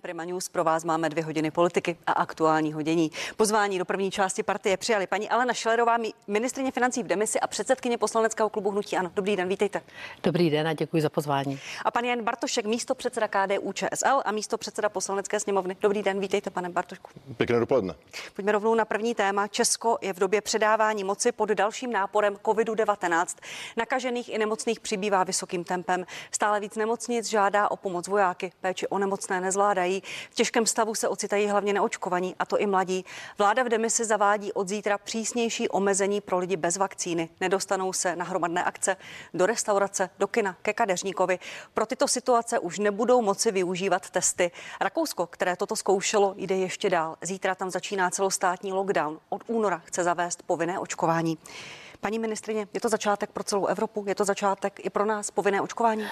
Prima News pro vás máme dvě hodiny politiky a aktuálního dění. Pozvání do první části partie přijali paní Alena Šelerová, ministrině financí v demisi a předsedkyně poslaneckého klubu Hnutí Ano. Dobrý den, vítejte. Dobrý den a děkuji za pozvání. A pan Jan Bartošek, místo předseda KDU ČSL a místo předseda poslanecké sněmovny. Dobrý den, vítejte, pane Bartošku. Pěkné dopoledne. Pojďme rovnou na první téma. Česko je v době předávání moci pod dalším náporem COVID-19. Nakažených i nemocných přibývá vysokým tempem. Stále víc nemocnic žádá o pomoc vojáky. Péči o nemocné nezvládají nezvládají. V těžkém stavu se ocitají hlavně neočkovaní, a to i mladí. Vláda v demisi zavádí od zítra přísnější omezení pro lidi bez vakcíny. Nedostanou se na hromadné akce, do restaurace, do kina, ke kadeřníkovi. Pro tyto situace už nebudou moci využívat testy. Rakousko, které toto zkoušelo, jde ještě dál. Zítra tam začíná celostátní lockdown. Od února chce zavést povinné očkování. Paní ministrině, je to začátek pro celou Evropu? Je to začátek i pro nás povinné očkování?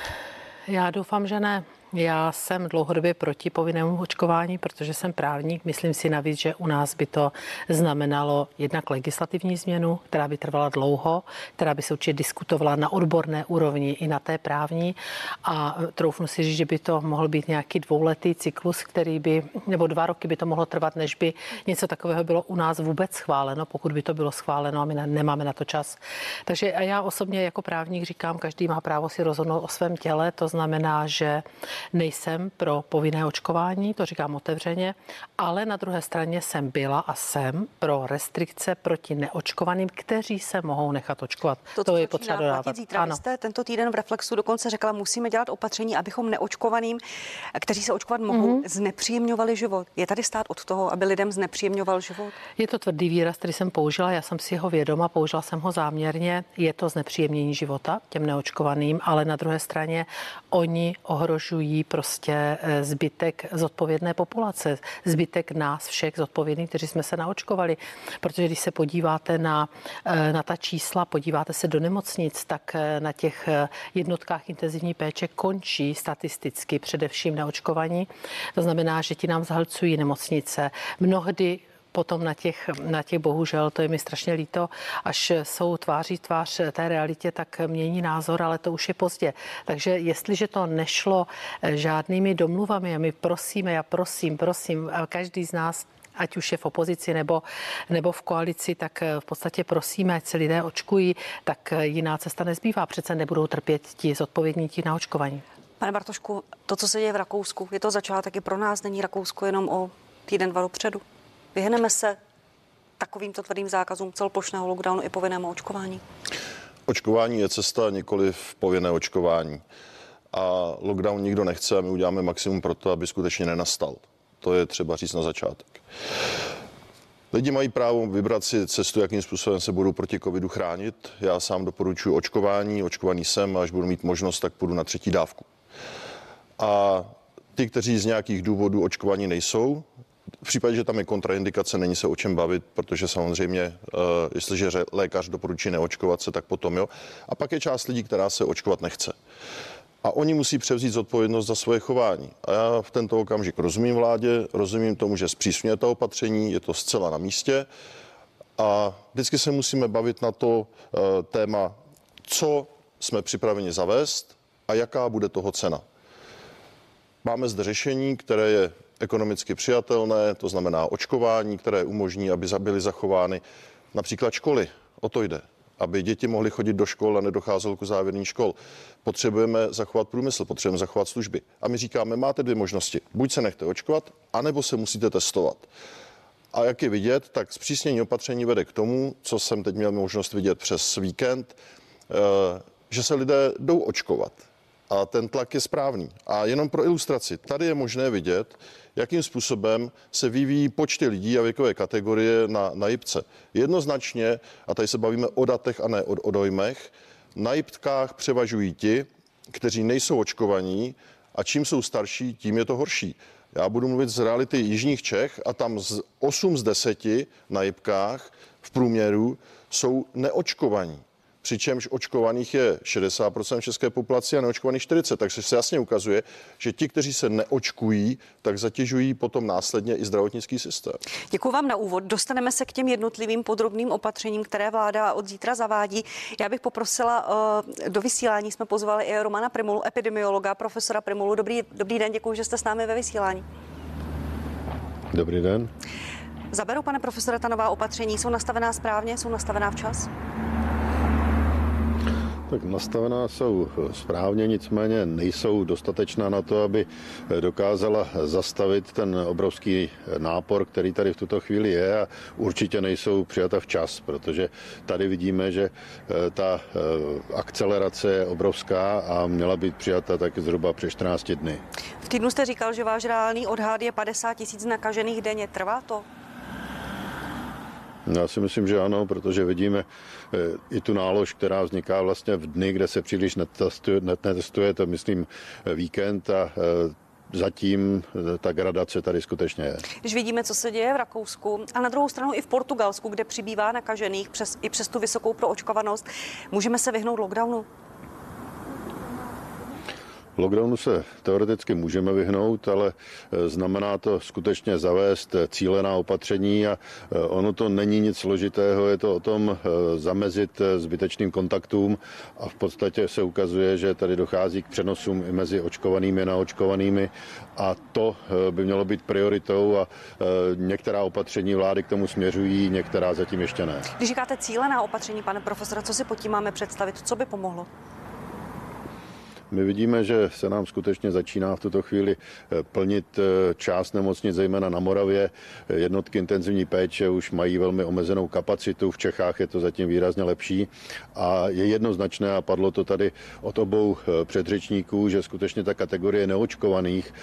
Já doufám, že ne. Já jsem dlouhodobě proti povinnému očkování, protože jsem právník. Myslím si navíc, že u nás by to znamenalo jednak legislativní změnu, která by trvala dlouho, která by se určitě diskutovala na odborné úrovni i na té právní. A troufnu si říct, že by to mohl být nějaký dvouletý cyklus, který by, nebo dva roky by to mohlo trvat, než by něco takového bylo u nás vůbec schváleno, pokud by to bylo schváleno a my nemáme na to čas. Takže já osobně jako právník říkám, každý má právo si rozhodnout o svém těle. To znamená, že Nejsem pro povinné očkování, to říkám otevřeně, ale na druhé straně jsem byla a jsem pro restrikce proti neočkovaným, kteří se mohou nechat očkovat. To, to je potřeba dodávat. Zítra. Ano. Vy jste tento týden v Reflexu dokonce řekla, musíme dělat opatření, abychom neočkovaným, kteří se očkovat mohou, mm-hmm. znepříjemňovali život. Je tady stát od toho, aby lidem znepříjemňoval život? Je to tvrdý výraz, který jsem použila, já jsem si ho vědoma, použila jsem ho záměrně. Je to znepříjemnění života těm neočkovaným, ale na druhé straně oni ohrožují prostě eh, zbytek zodpovědné populace, zbytek nás všech zodpovědných, kteří jsme se naočkovali. Protože když se podíváte na, eh, na ta čísla, podíváte se do nemocnic, tak eh, na těch jednotkách intenzivní péče končí statisticky především naočkovaní. To znamená, že ti nám zhalcují nemocnice. Mnohdy potom na těch, na těch bohužel, to je mi strašně líto, až jsou tváří tvář té realitě, tak mění názor, ale to už je pozdě. Takže jestliže to nešlo eh, žádnými domluvami a my prosíme, já prosím, prosím, každý z nás ať už je v opozici nebo, nebo v koalici, tak eh, v podstatě prosíme, ať se lidé očkují, tak eh, jiná cesta nezbývá. Přece nebudou trpět ti zodpovědní ti na očkování. Pane Bartošku, to, co se děje v Rakousku, je to začátek i pro nás, není Rakousko jenom o týden, dva dopředu? Vyhneme se takovýmto tvrdým zákazům celoplošného lockdownu i povinnému očkování? Očkování je cesta, nikoli v povinné očkování. A lockdown nikdo nechce a my uděláme maximum pro to, aby skutečně nenastal. To je třeba říct na začátek. Lidi mají právo vybrat si cestu, jakým způsobem se budou proti covidu chránit. Já sám doporučuji očkování, očkovaný jsem a až budu mít možnost, tak půjdu na třetí dávku. A ty, kteří z nějakých důvodů očkovaní nejsou, v případě, že tam je kontraindikace, není se o čem bavit, protože samozřejmě, uh, jestliže lékař doporučí neočkovat se, tak potom jo. A pak je část lidí, která se očkovat nechce. A oni musí převzít zodpovědnost za svoje chování. A já v tento okamžik rozumím vládě, rozumím tomu, že zpřísňuje to opatření, je to zcela na místě. A vždycky se musíme bavit na to uh, téma, co jsme připraveni zavést a jaká bude toho cena. Máme zde řešení, které je ekonomicky přijatelné, to znamená očkování, které umožní, aby byly zachovány například školy. O to jde aby děti mohly chodit do škol a nedocházelo k závěrní škol. Potřebujeme zachovat průmysl, potřebujeme zachovat služby. A my říkáme, máte dvě možnosti. Buď se nechte očkovat, anebo se musíte testovat. A jak je vidět, tak zpřísnění opatření vede k tomu, co jsem teď měl možnost vidět přes víkend, eh, že se lidé jdou očkovat. A ten tlak je správný. A jenom pro ilustraci, tady je možné vidět, jakým způsobem se vyvíjí počty lidí a věkové kategorie na, na jipce. Jednoznačně, a tady se bavíme o datech a ne o, o dojmech, na jiptkách převažují ti, kteří nejsou očkovaní a čím jsou starší, tím je to horší. Já budu mluvit z reality Jižních Čech a tam z 8 z 10 na jipkách v průměru jsou neočkovaní přičemž očkovaných je 60% české populace a neočkovaných 40%. Takže se jasně ukazuje, že ti, kteří se neočkují, tak zatěžují potom následně i zdravotnický systém. Děkuji vám na úvod. Dostaneme se k těm jednotlivým podrobným opatřením, které vláda od zítra zavádí. Já bych poprosila, eh, do vysílání jsme pozvali i Romana Primulu, epidemiologa, profesora Primulu. Dobrý, dobrý den, děkuji, že jste s námi ve vysílání. Dobrý den. Zaberou, pane profesore, ta nová opatření? Jsou nastavená správně? Jsou nastavená včas? Tak nastavená jsou správně, nicméně nejsou dostatečná na to, aby dokázala zastavit ten obrovský nápor, který tady v tuto chvíli je a určitě nejsou přijata včas, protože tady vidíme, že eh, ta eh, akcelerace je obrovská a měla být přijata tak zhruba přes 14 dny. V týdnu jste říkal, že váš reálný odhad je 50 tisíc nakažených denně. Trvá to? Já si myslím, že ano, protože vidíme i tu nálož, která vzniká vlastně v dny, kde se příliš netestuje, netestuje to myslím víkend a eh, zatím eh, ta gradace tady skutečně je. Když vidíme, co se děje v Rakousku a na druhou stranu i v Portugalsku, kde přibývá nakažených přes, i přes tu vysokou proočkovanost, můžeme se vyhnout lockdownu? Lockdownu se teoreticky můžeme vyhnout, ale e, znamená to skutečně zavést cílená opatření a e, ono to není nic složitého, je to o tom zamezit zbytečným kontaktům a v podstatě se ukazuje, že tady dochází k přenosům i mezi očkovanými a naočkovanými a to by mělo být prioritou a některá opatření vlády k tomu směřují, některá zatím ještě ne. Když říkáte cílená opatření, pane profesore, co si pod tím máme představit? Co by pomohlo? My vidíme, že se nám skutečně začíná v tuto chvíli eh, plnit eh, část nemocnic, zejména na Moravě. Jednotky intenzivní péče už mají velmi omezenou kapacitu, v Čechách je to zatím výrazně lepší a je jednoznačné, a padlo to tady od obou eh, předřečníků, že skutečně ta kategorie neočkovaných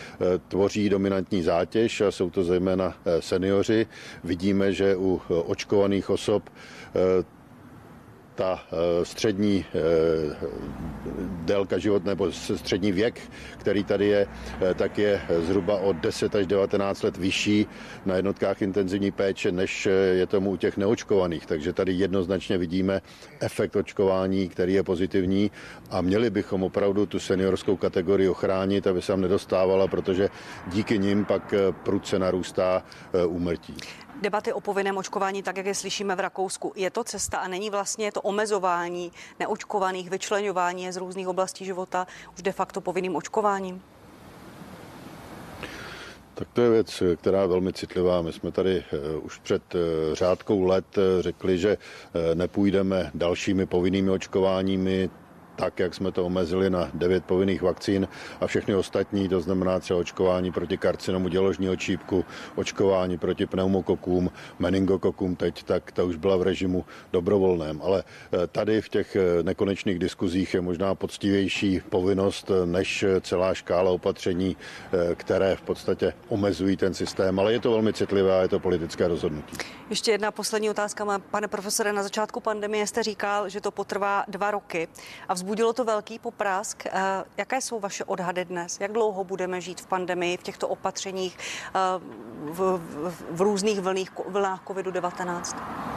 tvoří dominantní zátěž a jsou to zejména seniori. Vidíme, že u očkovaných osob ta eh, střední eh, délka život nebo střední věk, který tady je, eh, tak je zhruba o 10 až 19 let vyšší na jednotkách intenzivní péče, než je tomu u těch neočkovaných. Takže tady jednoznačně vidíme efekt očkování, který je pozitivní a měli bychom opravdu tu seniorskou kategorii ochránit, aby se tam nedostávala, protože díky nim pak prudce narůstá úmrtí debaty o povinném očkování, tak jak je slyšíme v Rakousku. Je to cesta a není vlastně to omezování neočkovaných, vyčlenování z různých oblastí života už de facto povinným očkováním? Tak to je věc, která je velmi citlivá. My jsme tady eh, už před eh, řádkou let eh, řekli, že nepůjdeme dalšími povinnými očkováními tak, jak jsme to omezili na devět povinných vakcín a všechny ostatní, to znamená třeba očkování proti karcinomu děložního čípku, očkování proti pneumokokům, meningokokům teď, tak ta už byla v režimu dobrovolném. Ale eh, tady v těch eh, nekonečných diskuzích je možná poctivější povinnost eh, než celá škála opatření, které v podstatě omezují ten systém, ale je to velmi citlivé a je to politické rozhodnutí. Ještě jedna poslední otázka, pane profesore. Na začátku pandemie jste říkal, že to potrvá dva roky a Vzbudilo to velký poprask. Eh, jaké jsou vaše odhady dnes? Jak dlouho budeme žít v pandemii, v těchto opatřeních, eh, v, v, v různých vlných, vlnách COVID-19?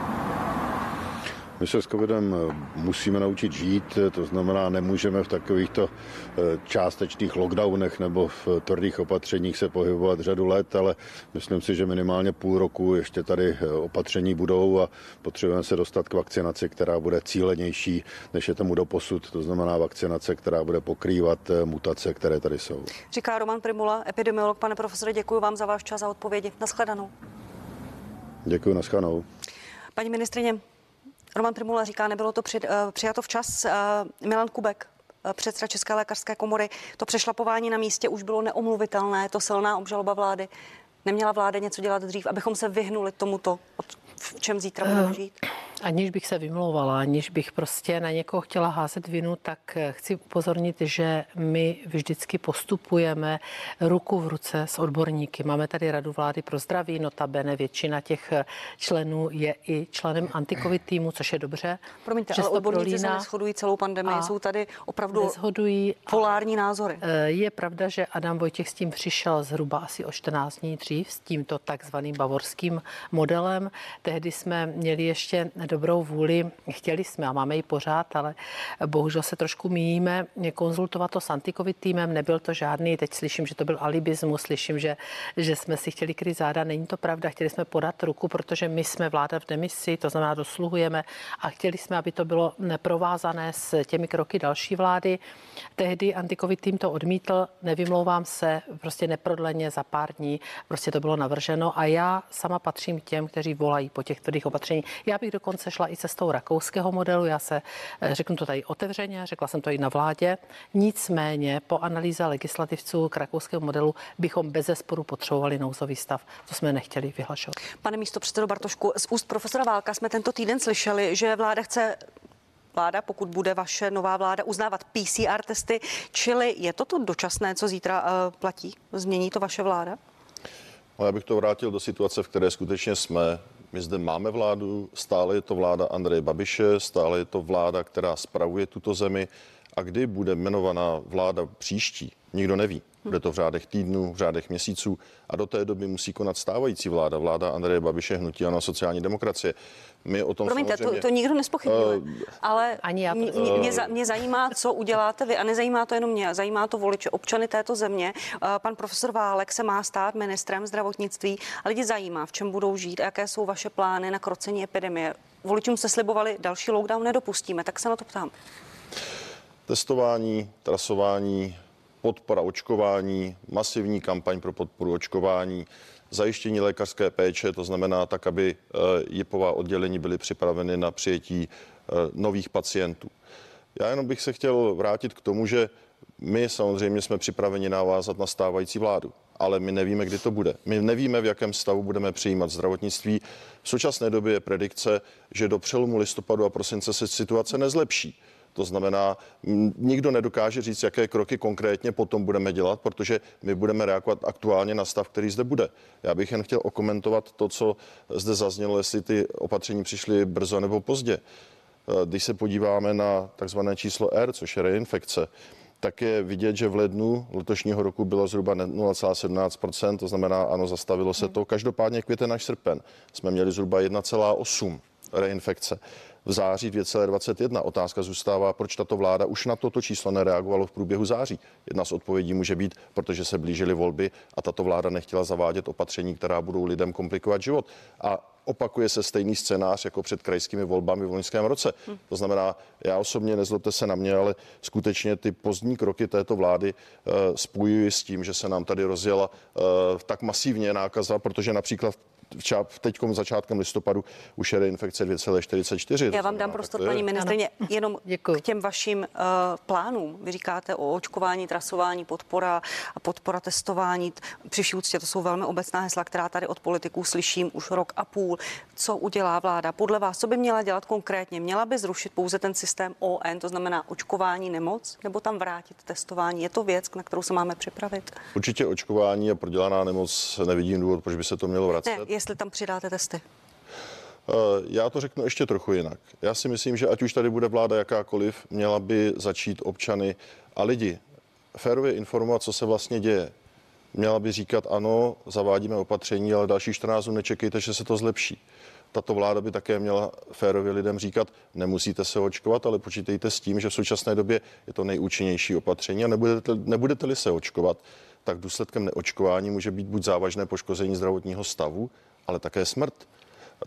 My se s covidem eh, musíme naučit žít, to znamená, nemůžeme v takovýchto eh, částečných lockdownech nebo v tvrdých opatřeních se pohybovat řadu let, ale myslím si, že minimálně půl roku ještě tady eh, opatření budou a potřebujeme se dostat k vakcinaci, která bude cílenější, než je tomu doposud. To znamená vakcinace, která bude pokrývat mutace, které tady jsou. Říká Roman Primula, epidemiolog. Pane profesore, děkuji vám za váš čas a odpovědi. Naschledanou. Děkuji, naschledanou. Paní ministrině, Roman Trimula říká, nebylo to při, uh, přijato včas. Uh, Milan Kubek, uh, předseda České lékařské komory, to přešlapování na místě už bylo neomluvitelné, to silná obžaloba vlády. Neměla vláda něco dělat dřív, abychom se vyhnuli tomuto, v čem zítra budeme žít? Aniž bych se vymlouvala, aniž bych prostě na někoho chtěla házet vinu, tak eh, chci upozornit, že my vždycky postupujeme ruku v ruce s odborníky. Máme tady Radu vlády pro zdraví, notabene většina těch eh, členů je i členem antikovid týmu, což je dobře. Promiňte, ale odborníci se neschodují celou pandemii, jsou tady opravdu neshodují polární názory. Eh, je pravda, že Adam Vojtěch s tím přišel zhruba asi o 14 dní dřív, s tímto takzvaným bavorským modelem. Tehdy jsme měli ještě dobrou vůli. Chtěli jsme a máme ji pořád, ale bohužel se trošku míjíme konzultovat to s antikovid týmem. Nebyl to žádný, teď slyším, že to byl alibismus, slyším, že, že jsme si chtěli kryt záda. Není to pravda, chtěli jsme podat ruku, protože my jsme vláda v demisi, to znamená dosluhujeme a chtěli jsme, aby to bylo provázané s těmi kroky další vlády. Tehdy antikovid tým to odmítl, nevymlouvám se, prostě neprodleně za pár dní prostě to bylo navrženo a já sama patřím těm, kteří volají po těch tvrdých opatření. Já bych dokonce šla i cestou rakouského modelu, já se eh, řeknu to tady otevřeně, řekla jsem to i na vládě. Nicméně po analýze legislativců k rakouskému modelu bychom bez zesporu potřebovali nouzový stav. To jsme nechtěli vyhlašovat. Pane místo předsedo Bartošku, z úst profesora Válka jsme tento týden slyšeli, že vláda chce vláda, pokud bude vaše nová vláda uznávat PCR testy, čili je to to dočasné, co zítra uh, platí? Změní to vaše vláda? No, já bych to vrátil do situace, v které skutečně jsme. My zde máme vládu, stále je to vláda Andreje Babiše, stále je to vláda, která spravuje tuto zemi. A kdy bude jmenovaná vláda příští, nikdo neví. Bude to v řádech týdnů, v řádech měsíců a do té doby musí konat stávající vláda, vláda Andreje Babiše, hnutí ano, sociální demokracie. My o tom Promiňte, samozřejmě... to, to nikdo nespochybňuje, uh, ale Ani já to... mě, mě, mě zajímá, co uděláte vy a nezajímá to jenom mě, zajímá to voliče, občany této země. Uh, pan profesor Válek se má stát ministrem zdravotnictví a lidi zajímá, v čem budou žít a jaké jsou vaše plány na krocení epidemie. Voličům se slibovali, další lockdown nedopustíme, tak se na to ptám. Testování, trasování, podpora očkování, masivní kampaň pro podporu očkování, zajištění lékařské péče, to znamená tak, aby eh, JIPová oddělení byly připraveny na přijetí eh, nových pacientů. Já jenom bych se chtěl vrátit k tomu, že my samozřejmě jsme připraveni navázat na stávající vládu, ale my nevíme, kdy to bude. My nevíme, v jakém stavu budeme přijímat zdravotnictví. V současné době je predikce, že do přelomu listopadu a prosince se situace nezlepší. To znamená, nikdo nedokáže říct, jaké kroky konkrétně potom budeme dělat, protože my budeme reagovat aktuálně na stav, který zde bude. Já bych jen chtěl okomentovat to, co zde zaznělo, jestli ty opatření přišly brzo nebo pozdě. Když se podíváme na takzvané číslo R, což je reinfekce, tak je vidět, že v lednu letošního roku bylo zhruba 0,17%, to znamená, ano, zastavilo se to. Každopádně květen až srpen jsme měli zhruba 1,8 reinfekce v září 2,21. Otázka zůstává, proč tato vláda už na toto číslo nereagovalo v průběhu září. Jedna z odpovědí může být, protože se blížily volby a tato vláda nechtěla zavádět opatření, která budou lidem komplikovat život. A opakuje se stejný scénář jako před krajskými volbami v loňském roce. To znamená, já osobně, nezlobte se na mě, ale skutečně ty pozdní kroky této vlády uh, spojuji s tím, že se nám tady rozjela uh, tak masivně nákaza, protože například teď začátkem listopadu už je reinfekce 2,44. Já vám dám prostor, paní ministrině, jenom Děkuji. k těm vašim uh, plánům. Vy říkáte o očkování, trasování, podpora a podpora testování. Při úctě to jsou velmi obecná hesla, která tady od politiků slyším už rok a půl. Co udělá vláda? Podle vás, co by měla dělat konkrétně? Měla by zrušit pouze ten systém ON, to znamená očkování nemoc, nebo tam vrátit testování? Je to věc, na kterou se máme připravit? Určitě očkování a prodělaná nemoc nevidím důvod, proč by se to mělo vracet. Ne, jestli tam přidáte testy? Eh, já to řeknu ještě trochu jinak. Já si myslím, že ať už tady bude vláda jakákoliv, měla by začít občany a lidi férově informovat, co se vlastně děje. Měla by říkat, ano, zavádíme opatření, ale další 14 dnů nečekejte, že se to zlepší. Tato vláda by také měla férově lidem říkat, nemusíte se očkovat, ale počítejte s tím, že v současné době je to nejúčinnější opatření a nebudete, nebudete-li se očkovat, tak důsledkem neočkování může být buď závažné poškození zdravotního stavu, ale také smrt.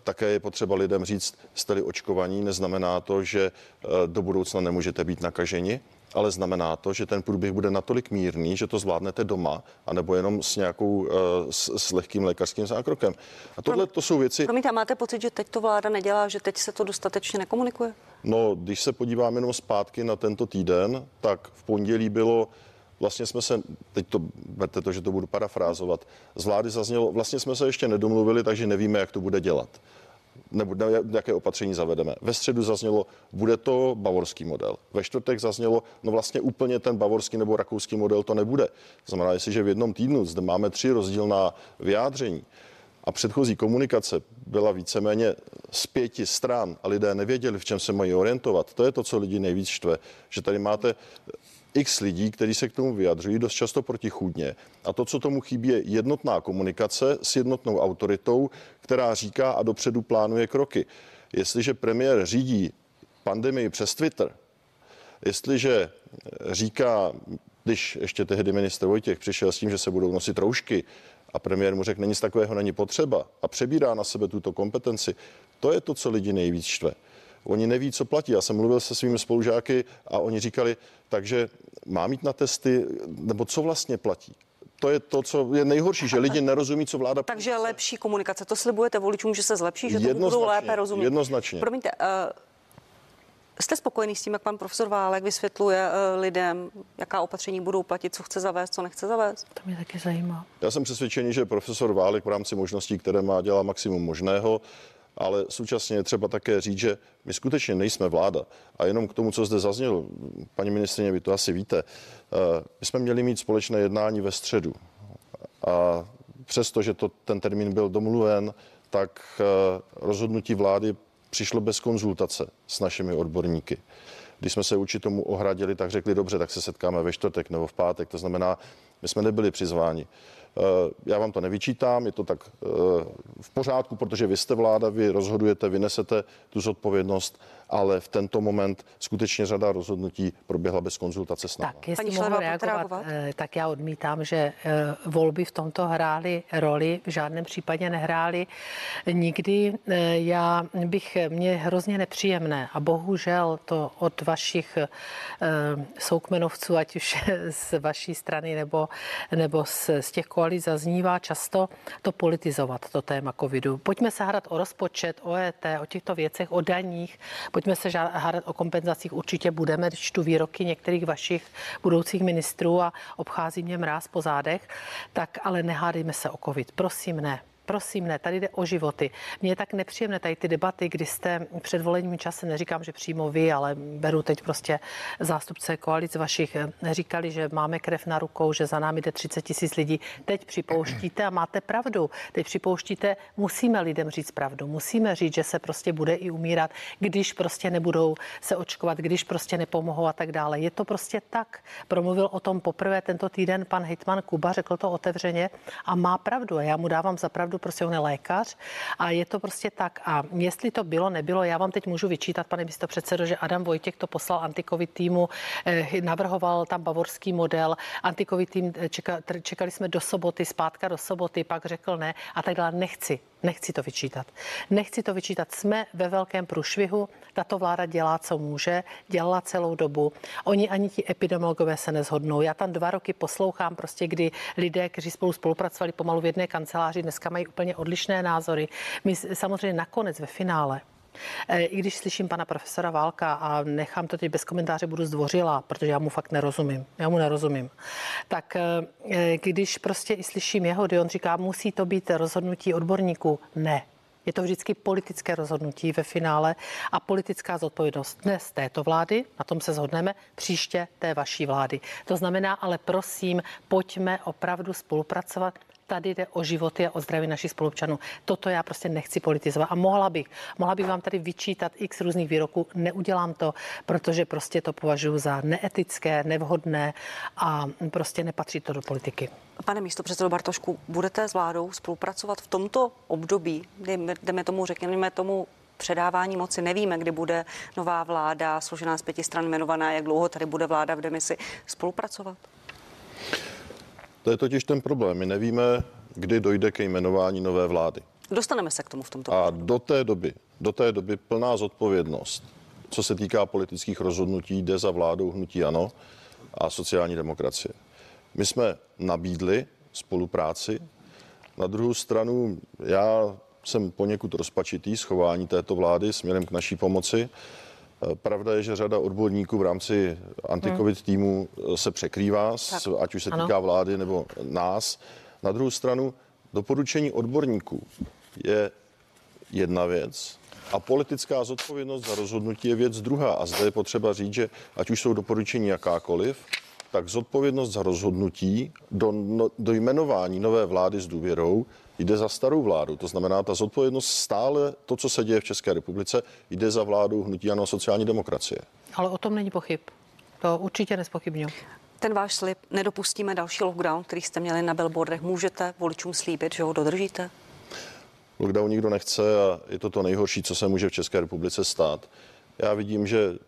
Také je potřeba lidem říct, jste-li očkovaní, neznamená to, že eh, do budoucna nemůžete být nakaženi, ale znamená to, že ten průběh bude natolik mírný, že to zvládnete doma, anebo jenom s nějakou eh, s, s lehkým lékařským zákrokem. A tohle to jsou věci. Promiňte, máte pocit, že teď to vláda nedělá, že teď se to dostatečně nekomunikuje? No, když se podíváme jenom zpátky na tento týden, tak v pondělí bylo vlastně jsme se, teď to, berte to, že to budu parafrázovat, z vlády zaznělo, vlastně jsme se ještě nedomluvili, takže nevíme, jak to bude dělat nebo jaké opatření zavedeme. Ve středu zaznělo, bude to bavorský model. Ve čtvrtek zaznělo, no vlastně úplně ten bavorský nebo rakouský model to nebude. Znamená, jestliže v jednom týdnu zde máme tři rozdílná vyjádření, a předchozí komunikace byla víceméně z pěti stran a lidé nevěděli, v čem se mají orientovat. To je to, co lidi nejvíc štve, že tady máte x lidí, kteří se k tomu vyjadřují dost často protichůdně. A to, co tomu chybí, je jednotná komunikace s jednotnou autoritou, která říká a dopředu plánuje kroky. Jestliže premiér řídí pandemii přes Twitter, jestliže říká, když ještě tehdy minister Vojtěch přišel s tím, že se budou nosit roušky a premiér mu řekl, nic takového není potřeba a přebírá na sebe tuto kompetenci, to je to, co lidi nejvíc štve. Oni neví, co platí. Já jsem mluvil se svými spolužáky a oni říkali, takže má mít na testy, nebo co vlastně platí. To je to, co je nejhorší, že lidi nerozumí, co vláda. Takže lepší komunikace. To slibujete voličům, že se zlepší, že to budou lépe rozumět. Jednoznačně. Promiňte, uh, Jste spokojený s tím, jak pan profesor Válek vysvětluje uh, lidem, jaká opatření budou platit, co chce zavést, co nechce zavést? To mě taky zajímá. Já jsem přesvědčený, že profesor Válek v rámci možností, které má, dělá maximum možného ale současně je třeba také říct, že my skutečně nejsme vláda. A jenom k tomu, co zde zaznělo, paní ministrině, vy to asi víte, eh, my jsme měli mít společné jednání ve středu. A přesto, že to, ten termín byl domluven, tak eh, rozhodnutí vlády přišlo bez konzultace s našimi odborníky. Když jsme se určitě tomu ohradili, tak řekli, dobře, tak se setkáme ve čtvrtek nebo v pátek. To znamená, my jsme nebyli přizváni. Eh, já vám to nevyčítám, je to tak eh, v pořádku, protože vy jste vláda, vy rozhodujete, vy nesete tu zodpovědnost, ale v tento moment skutečně řada rozhodnutí proběhla bez konzultace s námi. Tak, jestli mohu reagovat, eh, tak já odmítám, že volby v tomto hrály roli, v žádném případě nehrály nikdy. Já bych, mě hrozně nepříjemné a bohužel to od vašich soukmenovců, ať už z vaší strany nebo, nebo z, z těch koalic zaznívá často to politizovat, to téma covidu. Pojďme se hádat o rozpočet, o ET, o těchto věcech, o daních, pojďme se hádat o kompenzacích, určitě budeme, když tu výroky některých vašich budoucích ministrů a obchází mě mráz po zádech, tak ale nehádejme se o covid, prosím ne. Prosím, ne, tady jde o životy. Mně je tak nepříjemné tady ty debaty, kdy jste před volením čase, neříkám, že přímo vy, ale beru teď prostě zástupce koalic vašich, říkali, že máme krev na rukou, že za námi jde 30 tisíc lidí. Teď připouštíte a máte pravdu. Teď připouštíte, musíme lidem říct pravdu. Musíme říct, že se prostě bude i umírat, když prostě nebudou se očkovat, když prostě nepomohou a tak dále. Je to prostě tak. Promluvil o tom poprvé tento týden pan Hitman Kuba, řekl to otevřeně a má pravdu. A já mu dávám za pravdu prostě on je lékař a je to prostě tak. A jestli to bylo, nebylo, já vám teď můžu vyčítat, pane místo předsedo, že Adam Vojtěch to poslal antikovid týmu, eh, navrhoval tam bavorský model, antikovid tým, eh, čeka, čekali jsme do soboty, zpátka do soboty, pak řekl ne a tak dále. Nechci. Nechci to vyčítat. Nechci to vyčítat. Jsme ve velkém průšvihu. Tato vláda dělá, co může. Dělala celou dobu. Oni ani ti epidemiologové se nezhodnou. Já tam dva roky poslouchám prostě, kdy lidé, kteří spolu spolupracovali pomalu v jedné kanceláři, dneska mají úplně odlišné názory. My samozřejmě nakonec ve finále I když slyším pana profesora Válka a nechám to teď bez komentáře, budu zdvořila, protože já mu fakt nerozumím. Já mu nerozumím. Tak eh, když prostě i slyším jeho, kdy on říká, musí to být rozhodnutí odborníků. Ne, je to vždycky politické rozhodnutí ve finále a politická zodpovědnost dnes této vlády, na tom se shodneme, příště té vaší vlády. To znamená, ale prosím, pojďme opravdu spolupracovat tady jde o životy a o zdraví našich spolupčanů. Toto já prostě nechci politizovat. A mohla bych, mohla bych vám tady vyčítat x různých výroků. Neudělám to, protože prostě to považuji za neetické, nevhodné a prostě nepatří to do politiky. Pane místo předsedo Bartošku, budete s vládou spolupracovat v tomto období, jdeme tomu, řekněme tomu předávání moci. Nevíme, kdy bude nová vláda složená z pěti stran jmenovaná, jak dlouho tady bude vláda v demisi spolupracovat? To je totiž ten problém. My nevíme, kdy dojde ke jmenování nové vlády. Dostaneme se k tomu v tomto. A do té doby, do té doby plná zodpovědnost, co se týká politických rozhodnutí, jde za vládou hnutí ANO a sociální demokracie. My jsme nabídli spolupráci. Na druhou stranu já jsem poněkud rozpačitý schování této vlády směrem k naší pomoci. Pravda je, že řada odborníků v rámci antikovid hmm. týmu eh, se překrývá, tak. ať už se ano. týká vlády nebo nás. Na druhou stranu, doporučení odborníků je jedna věc a politická zodpovědnost za rozhodnutí je věc druhá. A zde je potřeba říct, že ať už jsou doporučení jakákoliv, tak zodpovědnost za rozhodnutí do, no, do jmenování nové vlády s důvěrou jde za starou vládu. To znamená, ta zodpovědnost stále, to, co se děje v České republice, jde za vládu hnutí ano sociální demokracie. Ale o tom není pochyb. To určitě nespochybňuji. Ten váš slib, nedopustíme další lockdown, který jste měli na billboardech, můžete voličům slíbit, že ho dodržíte? Lockdown nikdo nechce a je to to nejhorší, co se může v České republice stát. Já vidím, že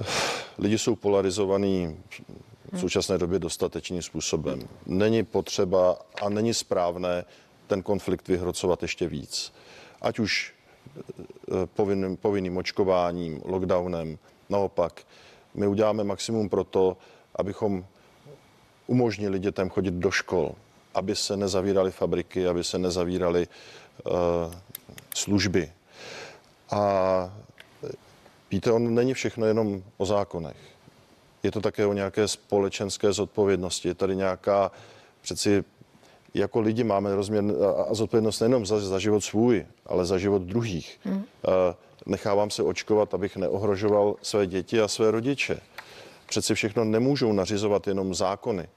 lidi jsou polarizovaní v současné době dostatečným způsobem. Není potřeba a není správné ten konflikt vyhrocovat ještě víc. Ať už eh, povinným, povinným očkováním, lockdownem, naopak. My uděláme maximum pro to, abychom umožnili dětem chodit do škol, aby se nezavíraly fabriky, aby se nezavíraly uh, služby. A víte, on není všechno jenom o zákonech. Je to také o nějaké společenské zodpovědnosti. Je tady nějaká, přeci jako lidi máme rozměr a zodpovědnost nejenom za, za život svůj, ale za život druhých. Hmm. Uh, nechávám se očkovat, abych neohrožoval své děti a své rodiče. Přeci všechno nemůžou nařizovat jenom zákony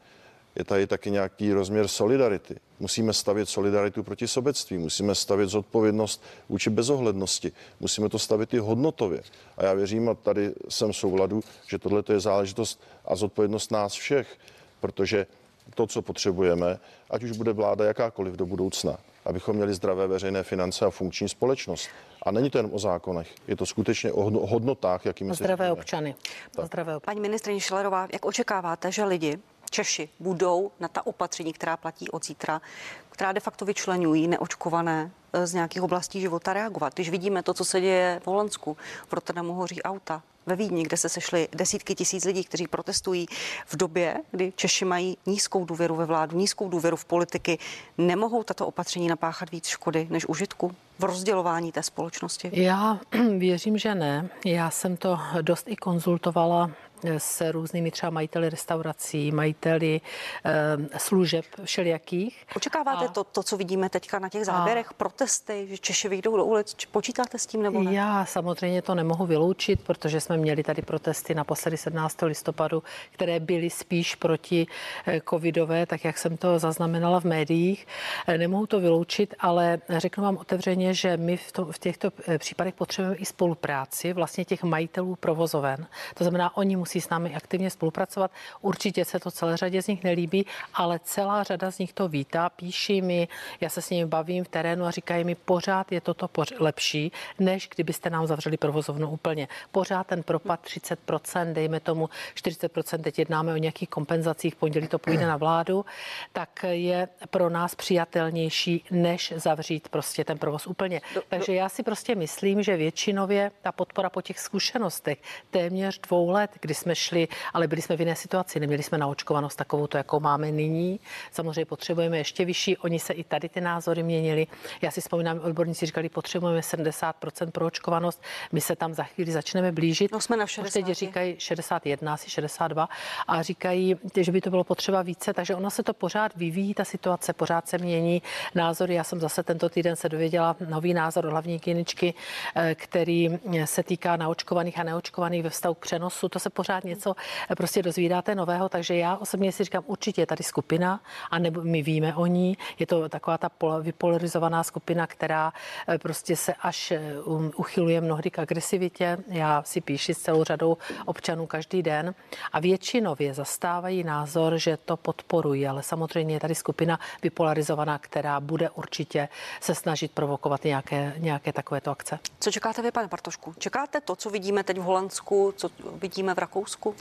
je tady taky nějaký rozměr solidarity. Musíme stavět solidaritu proti sobectví, musíme stavět zodpovědnost vůči bezohlednosti, musíme to stavit i hodnotově. A já věřím, a tady jsem souvladu, že tohle je záležitost a zodpovědnost nás všech, protože to, co potřebujeme, ať už bude vláda jakákoliv do budoucna, abychom měli zdravé veřejné finance a funkční společnost. A není to jen o zákonech, je to skutečně o hodnotách, jakými zdravé občany. Zdravé občany. Paní ministrině Šlerová, jak očekáváte, že lidi Češi budou na ta opatření, která platí od zítra, která de facto vyčlenují neočkované eh, z nějakých oblastí života reagovat. Když vidíme to, co se děje v Holandsku, v Rotterdamu hoří auta, ve Vídni, kde se sešly desítky tisíc lidí, kteří protestují v době, kdy Češi mají nízkou důvěru ve vládu, nízkou důvěru v politiky, nemohou tato opatření napáchat víc škody než užitku v rozdělování té společnosti? Já věřím, že ne. Já jsem to dost i konzultovala s různými třeba majiteli restaurací, majiteli e, služeb všelijakých. Očekáváte a, to, to, co vidíme teďka na těch záběrech, a, protesty, že Češi vyjdou do ulic? Počítáte s tím nebo ne? Já samozřejmě to nemohu vyloučit, protože jsme měli tady protesty naposledy 17. listopadu, které byly spíš proti eh, covidové, tak jak jsem to zaznamenala v médiích. Eh, nemohu to vyloučit, ale řeknu vám otevřeně, že my v, to, v těchto případech potřebujeme i spolupráci vlastně těch majitelů provozoven. To znamená, oni musí musí s námi aktivně spolupracovat. Určitě se to celé řadě z nich nelíbí, ale celá řada z nich to vítá, píší mi, já se s nimi bavím v terénu a říkají mi, pořád je toto poř- lepší, než kdybyste nám zavřeli provozovnu úplně. Pořád ten propad 30%, dejme tomu 40%, teď jednáme o nějakých kompenzacích, pondělí to půjde na vládu, tak je pro nás přijatelnější, než zavřít prostě ten provoz úplně. Takže já si prostě myslím, že většinově ta podpora po těch zkušenostech téměř dvou let, kdy jsme šli, ale byli jsme v jiné situaci, neměli jsme naočkovanost takovou, to, jakou máme nyní. Samozřejmě potřebujeme ještě vyšší, oni se i tady ty názory měnili. Já si vzpomínám, odborníci říkali, potřebujeme 70% proočkovanost, my se tam za chvíli začneme blížit. No jsme na 60. Teď říkají 61, asi 62 a říkají, že by to bylo potřeba více, takže ona se to pořád vyvíjí, ta situace pořád se mění názory. Já jsem zase tento týden se dověděla nový názor od hlavní kliničky, eh, který se týká naočkovaných a neočkovaných ve vztahu k přenosu. To se pořád něco eh, prostě dozvídáte nového, takže já osobně si říkám, určitě je tady skupina, a nebo my víme o ní, je to taková ta vypolarizovaná skupina, která eh, prostě se až eh, um, uchyluje mnohdy k agresivitě. Já si píši s celou řadou občanů každý den a většinově zastávají názor, že to podporují, ale samozřejmě je tady skupina vypolarizovaná, která bude určitě se snažit provokovat nějaké, nějaké takovéto akce. Co čekáte vy, pane Bartošku? Čekáte to, co vidíme teď v Holandsku, co vidíme v Rakousku? Rakousku?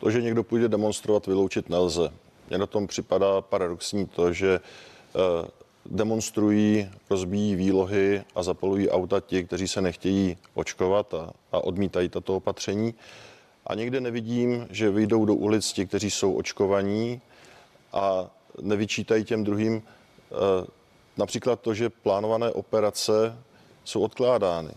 To, že někdo půjde demonstrovat, vyloučit nelze. Mně na tom připadá paradoxní to, že eh, demonstrují, rozbíjí výlohy a zapalují auta ti, kteří se nechtějí očkovat a, a odmítají tato opatření. A někde nevidím, že vyjdou do ulic ti, kteří jsou očkovaní a nevyčítají těm druhým eh, například to, že plánované operace jsou odkládány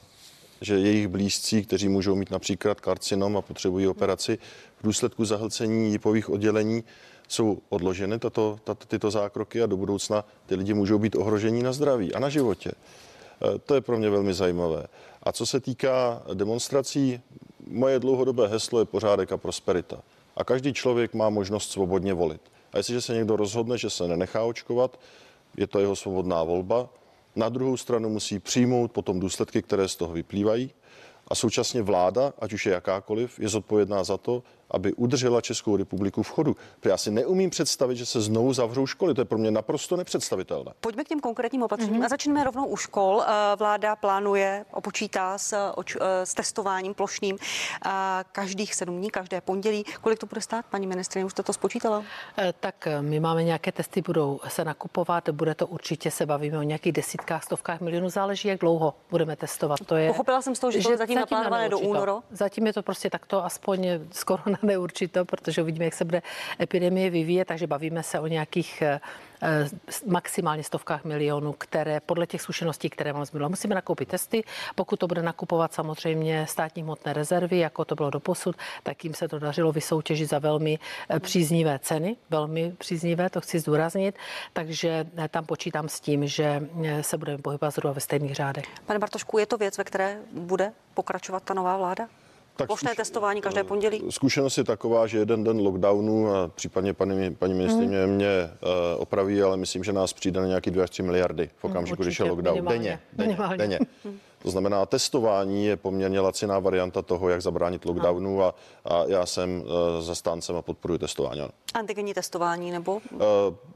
že jejich blízcí, kteří můžou mít například karcinom a potřebují operaci, v důsledku zahlcení jipových oddělení jsou odloženy tato, tato, tyto zákroky a do budoucna ty lidi můžou být ohrožení na zdraví a na životě. E, to je pro mě velmi zajímavé. A co se týká demonstrací, moje dlouhodobé heslo je pořádek a prosperita. A každý člověk má možnost svobodně volit. A jestliže se někdo rozhodne, že se nenechá očkovat, je to jeho svobodná volba, na druhou stranu musí přijmout potom důsledky, které z toho vyplývají. A současně vláda, ať už je jakákoliv, je zodpovědná za to, aby udržela Českou republiku v chodu. Protože já si neumím představit, že se znovu zavřou školy. To je pro mě naprosto nepředstavitelné. Pojďme k těm konkrétním opatřením mm-hmm. a začneme rovnou u škol. Eh, vláda plánuje, opočítá s, oč, eh, s testováním plošným eh, každých sedm dní, každé pondělí. Kolik to bude stát, paní ministrině? Už jste to spočítala? Tak my máme nějaké testy, budou se nakupovat, bude to určitě, se bavíme o nějakých desítkách, stovkách milionů, záleží, jak dlouho budeme testovat. To je, Pochopila jsem z toho, že, že to je zatím, zatím naplánované do února. Zatím je to prostě takto aspoň skoro na neurčito, protože uvidíme, jak se bude epidemie vyvíjet, takže bavíme se o nějakých Eh, maximálně stovkách milionů, které podle těch zkušeností, které mám zbylo. Musíme nakoupit testy, pokud to bude nakupovat samozřejmě státní hmotné rezervy, jako to bylo do posud, tak jim se to dařilo vysoutěžit za velmi eh, příznivé ceny, velmi příznivé, to chci zdůraznit, takže eh, tam počítám s tím, že se budeme pohybovat zhruba ve stejných řádech. Pane Bartošku, je to věc, ve které bude pokračovat ta nová vláda? Tak Plošné zkuš... testování každé pondělí? Zkušenost je taková, že jeden den lockdownu a případně paní, paní ministrině hmm. mě uh, opraví, ale myslím, že nás přijde na nějaký 2 až 3 miliardy v okamžiku, hmm, když je lockdown. Minimálně. Denně, denně, denně. To znamená, testování je poměrně laciná varianta toho, jak zabránit lockdownu a, a já jsem uh, zastáncem a podporuji testování. Antigenní testování nebo? Uh,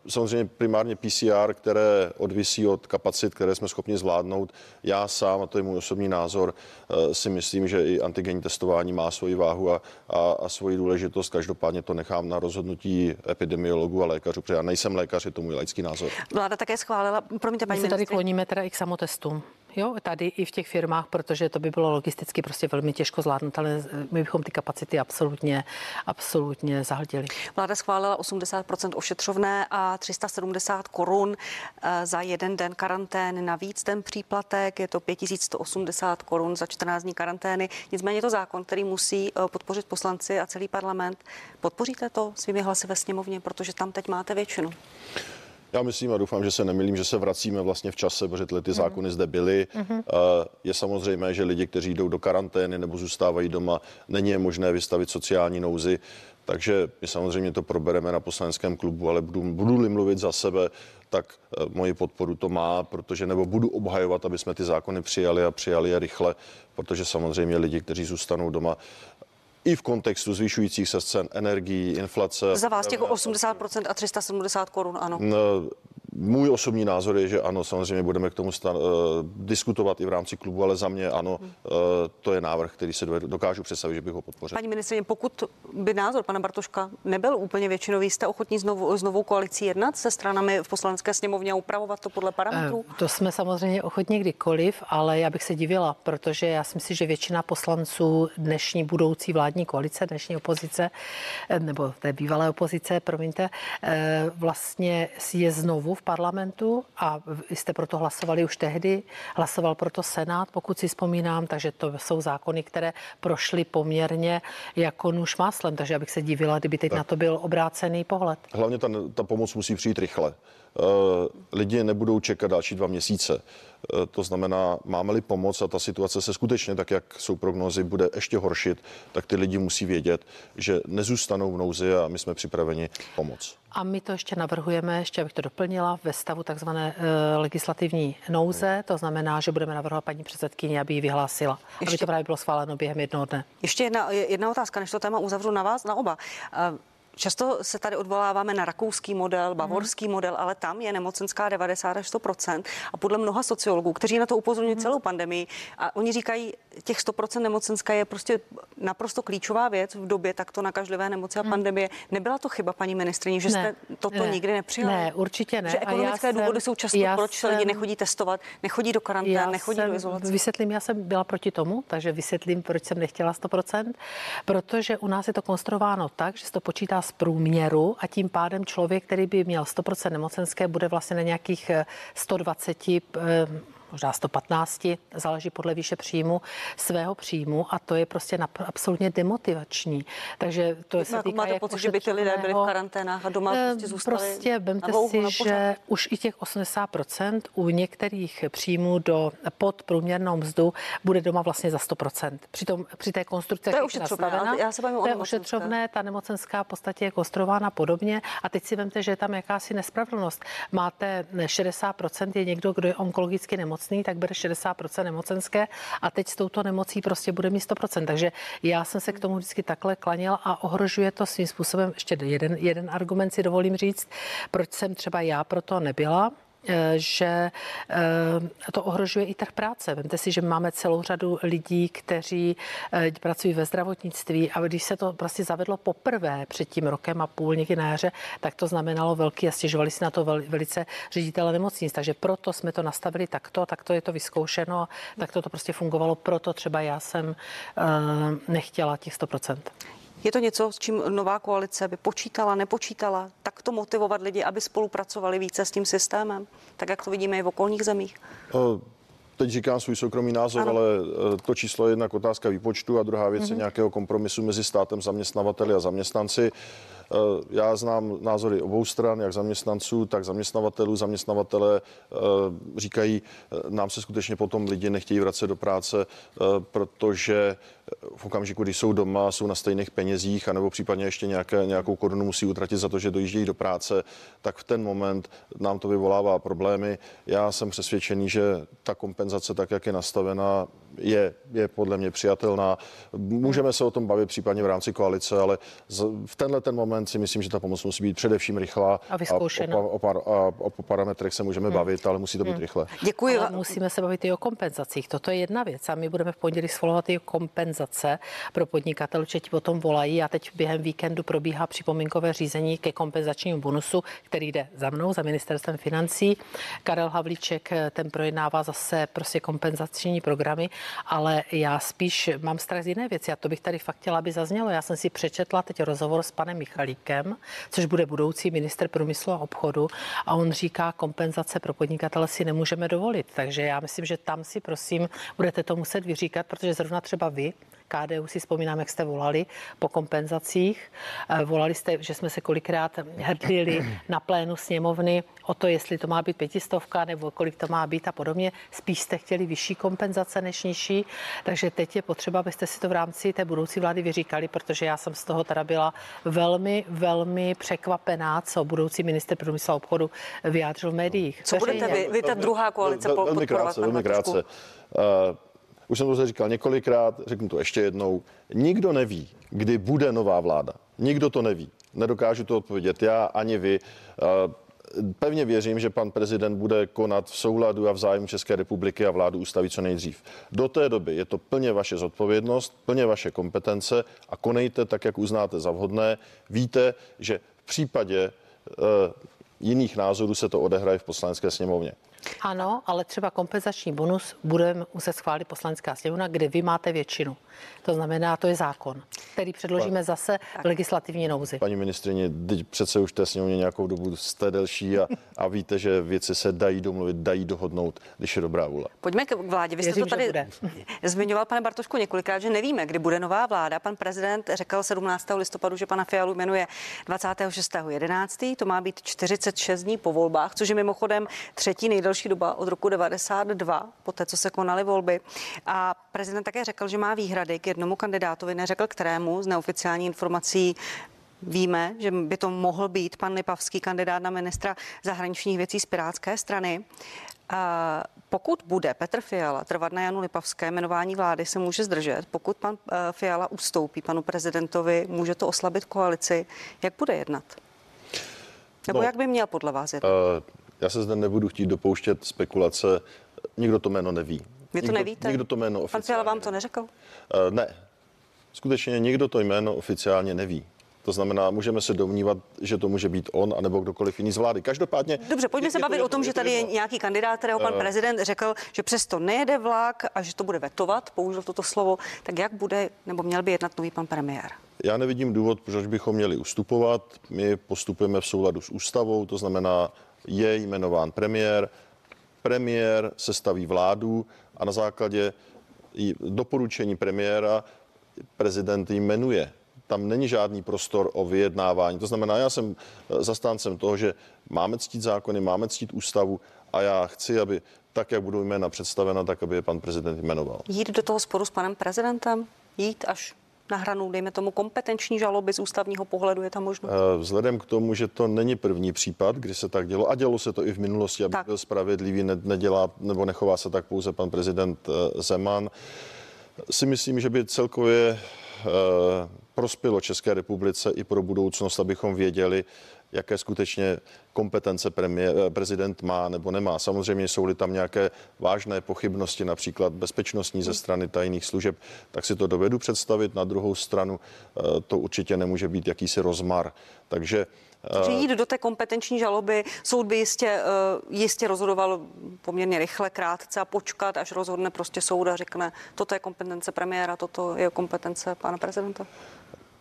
samozřejmě primárně PCR, které odvisí od kapacit, které jsme schopni zvládnout. Já sám, a to je můj osobní názor, uh, si myslím, že i antigenní testování má svoji váhu a, a, a svoji důležitost. Každopádně to nechám na rozhodnutí epidemiologů a lékařů, protože já nejsem lékař, je to můj laický názor. Vláda také schválila, promiňte, paní My se tady kloníme teda i k samotestům jo, tady i v těch firmách, protože to by bylo logisticky prostě velmi těžko zvládnout, ale my bychom ty kapacity absolutně, absolutně zahltili. Vláda schválila 80% ošetřovné a 370 korun eh, za jeden den karantény. Navíc ten příplatek je to 5180 korun za 14 dní karantény. Nicméně je to zákon, který musí eh, podpořit poslanci a celý parlament. Podpoříte to svými hlasy ve sněmovně, protože tam teď máte většinu. Já myslím a doufám, že se nemilím, že se vracíme vlastně v čase, protože tyhle ty mhm. zákony zde byly. Mm-hmm. Je samozřejmé, že lidi, kteří jdou do karantény nebo zůstávají doma, není je možné vystavit sociální nouzi. Takže my samozřejmě to probereme na poslaneckém klubu, ale budu, budu-li mluvit za sebe, tak eh, moji podporu to má, protože nebo budu obhajovat, aby jsme ty zákony přijali a přijali je rychle, protože samozřejmě lidi, kteří zůstanou doma, i v kontextu zvyšujících se cen energií, inflace. Za vás těch 80% a 370 korun, ano. Můj osobní názor je, že ano, samozřejmě budeme k tomu stan- uh, diskutovat i v rámci klubu, ale za mě ano, uh, to je návrh, který se dokážu představit, že bych ho podpořil. Paní ministrině, pokud by názor pana Bartoška nebyl úplně většinový, jste ochotní znovu, s novou koalicí jednat se stranami v poslanecké sněmovně a upravovat to podle parametrů? Uh, to jsme samozřejmě ochotní kdykoliv, ale já bych se divila, protože já si myslím, že většina poslanců dnešní budoucí vládní koalice, dnešní opozice, nebo té bývalé opozice, promiňte, vlastně je znovu v parlamentu a vy jste proto hlasovali už tehdy, hlasoval proto Senát, pokud si vzpomínám, takže to jsou zákony, které prošly poměrně jako nůž máslem, takže abych se divila, kdyby teď tak. na to byl obrácený pohled. Hlavně ta, ta pomoc musí přijít rychle. Uh, lidi nebudou čekat další dva měsíce. Eh, to znamená, máme-li pomoc a ta situace se skutečně, tak jak jsou prognozy, bude ještě horšit, tak ty lidi musí vědět, že nezůstanou v nouzi a my jsme připraveni pomoct. A my to ještě navrhujeme, ještě abych to doplnila, ve stavu takzvané e, legislativní nouze. To znamená, že budeme navrhovat paní předsedkyni, aby ji vyhlásila. Ještě, aby to právě bylo schváleno během jednoho dne. Ještě jedna, jedna otázka, než to téma uzavřu na vás, na oba. E, Často se tady odvoláváme na rakouský model, bavorský mm. model, ale tam je nemocenská 90 až 100% a podle mnoha sociologů, kteří na to upozorňují mm. celou pandemii, a oni říkají, těch 100% nemocenská je prostě naprosto klíčová věc v době takto nakažlivé nemoci a mm. pandemie. Nebyla to chyba, paní ministrině, že ne, jste toto ne, nikdy nepřijali? Ne, určitě ne. Že ekonomické důvody jsem, jsou často, proč jsem, lidi nechodí testovat, nechodí do karantény, nechodí jsem, do izolace. Vysvětlím, já jsem byla proti tomu, takže vysvětlím, proč jsem nechtěla 100% protože u nás je to konstruováno tak, že se to počítá z průměru a tím pádem člověk, který by měl 100% nemocenské, bude vlastně na nějakých 120 eh, možná 115, záleží podle výše příjmu, svého příjmu a to je prostě nap- absolutně demotivační. Takže to je se týká Máte pocit, že by ty lidé byli v karanténách a doma eh, prostě zůstali Prostě vemte si, že už i těch 80% u některých příjmů do pod průměrnou mzdu bude doma vlastně za 100%. Přitom při té konstrukci, to je ušetřovné, já se to je ušetřovné, ta nemocenská v podstatě je konstruována podobně a teď si vemte, že je tam jakási nespravedlnost. Máte 60% je někdo, kdo je onkologicky nemocný nemocný, tak bere 60% nemocenské a teď s touto nemocí prostě bude mít 100%. Takže já jsem se k tomu vždycky takhle klaněl a ohrožuje to svým způsobem. Ještě jeden, jeden argument si dovolím říct, proč jsem třeba já proto nebyla, že eh, to ohrožuje i trh práce. Vemte si, že máme celou řadu lidí, kteří eh, pracují ve zdravotnictví a když se to prostě zavedlo poprvé před tím rokem a půl někdy na jaře, tak to znamenalo velký a stěžovali si na to velice ředitele nemocnic. Takže proto jsme to nastavili takto, takto je to vyzkoušeno takto to prostě fungovalo. Proto třeba já jsem nechtěla těch 100%. Je to něco, s čím nová koalice by počítala, nepočítala, tak to motivovat lidi, aby spolupracovali více s tím systémem, tak jak to vidíme i v okolních zemích? Teď říkám svůj soukromý názor, ano. ale e, to číslo je jednak otázka výpočtu a druhá věc mm-hmm. je mhm. nějakého kompromisu mezi státem, zaměstnavateli a zaměstnanci. Eh, já znám názory obou stran, jak zaměstnanců, tak zaměstnavatelů. Zaměstnavatele eh, říkají, eh, nám se skutečně potom lidi nechtějí vracet do práce, protože v okamžiku, kdy jsou doma, jsou na stejných penězích, anebo případně ještě nějaké, nějakou korunu musí utratit za to, že dojíždějí do práce, tak v ten moment nám to vyvolává problémy. Já jsem přesvědčený, že ta kompenzace, tak jak je nastavená, je, je podle mě přijatelná. Můžeme se o tom bavit případně v rámci koalice, ale v tenhle ten moment si myslím, že ta pomoc musí být především rychlá. A vyzkoušená. A o, par, a o parametrech se můžeme hmm. bavit, ale musí to být hmm. rychle. Děkuji. Ale musíme se bavit i o kompenzacích. Toto je jedna věc. A my budeme v pondělí svolovat i kompenzace pro podnikatelů, že ti o tom volají. A teď během víkendu probíhá připomínkové řízení ke kompenzačnímu bonusu, který jde za mnou, za ministerstvem financí. Karel Havlíček ten projednává zase prostě kompenzační programy ale já spíš mám strach z jiné věci a to bych tady fakt chtěla, aby zaznělo. Já jsem si přečetla teď rozhovor s panem Michalíkem, což bude budoucí minister průmyslu a obchodu a on říká, kompenzace pro podnikatele si nemůžeme dovolit. Takže já myslím, že tam si prosím budete to muset vyříkat, protože zrovna třeba vy KDU si vzpomínám, jak jste volali po kompenzacích. Eh, volali jste, že jsme se kolikrát hrdlili na plénu sněmovny o to, jestli to má být pětistovka nebo kolik to má být a podobně. Spíš jste chtěli vyšší kompenzace než nižší, takže teď je potřeba, abyste si to v rámci té budoucí vlády vyříkali, protože já jsem z toho teda byla velmi, velmi překvapená, co budoucí minister průmyslu a obchodu vyjádřil v médiích. Co budete vy, vy ta druhá koalice Velmi krátce, velmi krátce. Uh, už jsem to říkal několikrát, řeknu to ještě jednou, nikdo neví, kdy bude nová vláda. Nikdo to neví. Nedokážu to odpovědět já ani vy. Pevně věřím, že pan prezident bude konat v souladu a v zájmu České republiky a vládu ustaví co nejdřív. Do té doby je to plně vaše zodpovědnost, plně vaše kompetence a konejte tak, jak uznáte za vhodné. Víte, že v případě e, jiných názorů se to odehraje v poslanecké sněmovně. Ano, ale třeba kompenzační bonus budeme muset schválit poslanecká sněmovna, kde vy máte většinu. To znamená, to je zákon, který předložíme zase v legislativní nouzi. Paní ministrině, teď přece už té sněmovně nějakou dobu jste delší a, a víte, že věci se dají domluvit, dají dohodnout, když je dobrá vůle. Pojďme k vládě. Vy jste Věřím, to tady zmiňoval, pane Bartošku, několikrát, že nevíme, kdy bude nová vláda. Pan prezident řekl 17. listopadu, že pana Fialu jmenuje 26.11. To má být 46 dní po volbách, což je mimochodem třetí nejdelší doba od roku 92, po té, co se konaly volby. A prezident také řekl, že má výhrady k jednomu kandidátovi, neřekl kterému z neoficiální informací Víme, že by to mohl být pan Lipavský kandidát na ministra zahraničních věcí z Pirátské strany. A pokud bude Petr Fiala trvat na Janu Lipavské, jmenování vlády se může zdržet. Pokud pan eh, Fiala ustoupí panu prezidentovi, může to oslabit koalici. Jak bude jednat? Nebo no, jak by měl podle vás jednat? Uh, já se zde nebudu chtít dopouštět spekulace. Nikdo to jméno neví. Vy to nikdo, nevíte? Nikdo to jméno oficiálně. Pan Fiala vám to neřekl? Uh, ne. Skutečně nikdo to jméno oficiálně neví. To znamená, můžeme se domnívat, že to může být on, anebo kdokoliv jiný z vlády. Každopádně. Dobře, pojďme je, se bavit o tom, že tady je nějaký kandidát, kterého pan uh, prezident řekl, že přesto nejede vlak a že to bude vetovat, použil toto slovo. Tak jak bude, nebo měl by jednat nový pan premiér? Já nevidím důvod, proč bychom měli ustupovat. My postupujeme v souladu s ústavou, to znamená, je jmenován premiér, premiér sestaví vládu a na základě doporučení premiéra prezident jmenuje. Tam není žádný prostor o vyjednávání. To znamená, já jsem eh, zastáncem toho, že máme ctít zákony, máme ctít ústavu a já chci, aby tak, jak budou jména představena, tak aby je pan prezident jmenoval. Jít do toho sporu s panem prezidentem? Jít až na hranu, dejme tomu, kompetenční žaloby z ústavního pohledu? Je tam možnost? Eh, vzhledem k tomu, že to není první případ, kdy se tak dělo, a dělo se to i v minulosti, aby tak. byl spravedlivý, nedělá nebo nechová se tak pouze pan prezident eh, Zeman, si myslím, že by celkově prospělo České republice i pro budoucnost, abychom věděli, jaké skutečně kompetence premiér, eh, prezident má nebo nemá. Samozřejmě jsou-li tam nějaké vážné pochybnosti, například bezpečnostní ze strany tajných služeb, tak si to dovedu představit. Na druhou stranu eh, to určitě nemůže být jakýsi rozmar. Takže že jít do té kompetenční žaloby, soud by jistě, jistě rozhodoval poměrně rychle, krátce a počkat, až rozhodne prostě soud a řekne, toto je kompetence premiéra, toto je kompetence pana prezidenta?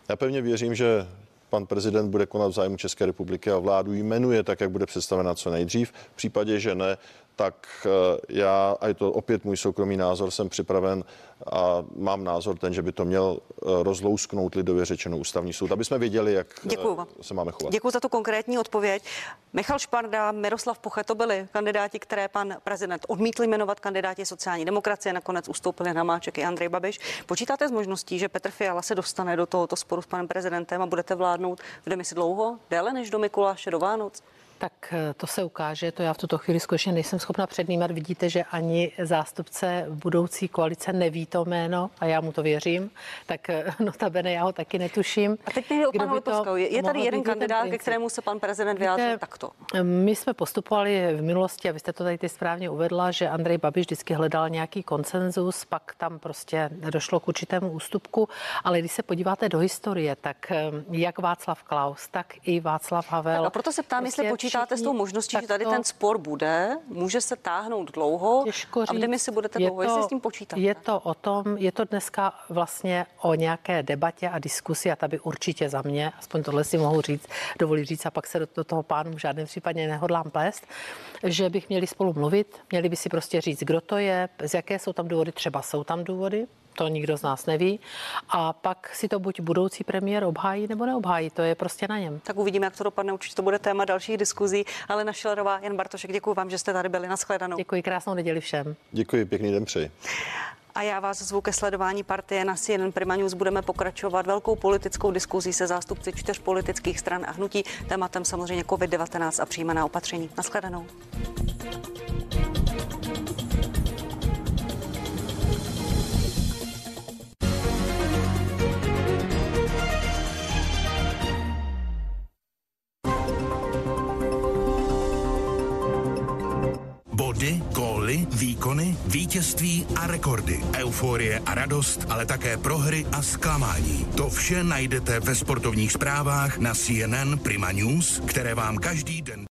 Já pevně věřím, že pan prezident bude konat v zájmu České republiky a vládu jmenuje tak, jak bude představena co nejdřív. V případě, že ne, tak eh, já, a je to opět můj soukromý názor, jsem připraven a mám názor ten, že by to měl eh, rozlousknout lidově řečeno ústavní soud, aby jsme věděli, jak eh, Děkuju. se máme chovat. Děkuji za tu konkrétní odpověď. Michal Šparda, Miroslav Poche, to byli kandidáti, které pan prezident odmítl jmenovat kandidáti sociální demokracie, nakonec ustoupili na Máček i Andrej Babiš. Počítáte s možností, že Petr Fiala se dostane do tohoto sporu s panem prezidentem a budete vládnout v demisi dlouho, déle než do Mikuláše, do Vánoc? Tak eh, to se ukáže, to já v tuto chvíli skutečně nejsem schopna přednímat. Vidíte, že ani zástupce budoucí koalice neví to jméno a já mu to věřím, tak eh, notabene já ho taky netuším. A teď nejde o pana Je, je tady jeden kandidát, ke kterému se pan prezident vyjádřil takto. My jsme postupovali v minulosti, a vy jste to tady ty správně uvedla, že Andrej Babiš vždycky hledal nějaký konsenzus, pak tam prostě došlo k určitému ústupku, ale když se podíváte do historie, tak eh, jak Václav Klaus, tak i Václav Havel. Tak a proto se ptám, prostě jestli počítáte všichni, s tou možností, že tady to, ten spor bude, může se táhnout dlouho těžko říct, a v demisi budete dlouho, to, jestli s tím počítáte? Je to o tom, je to dneska vlastně o nějaké debatě a diskusi a ta by určitě za mě, aspoň tohle si mohu říct, dovolí říct a pak se do toho pánu v žádném případě nehodlám plést, že bych měli spolu mluvit, měli by si prostě říct, kdo to je, z jaké jsou tam důvody, třeba jsou tam důvody, to nikdo z nás neví. A pak si to buď budoucí premiér obhájí nebo neobhájí, to je prostě na něm. Tak uvidíme, jak to dopadne, určitě to bude téma dalších diskuzí. Ale na Šilerová, Jan Bartošek, děkuji vám, že jste tady byli. Naschledanou. Děkuji, krásnou neděli všem. Děkuji, pěkný den přeji. A já vás zvu ke sledování partie na CNN Prima News. Budeme pokračovat velkou politickou diskuzí se zástupci čtyř politických stran a hnutí. Tématem samozřejmě COVID-19 a přijímaná opatření. Naschledanou. Góly, výkony, vítězství a rekordy. Euforie a radost, ale také prohry a zklamání. To vše najdete ve sportovních zprávách na CNN Prima News, které vám každý den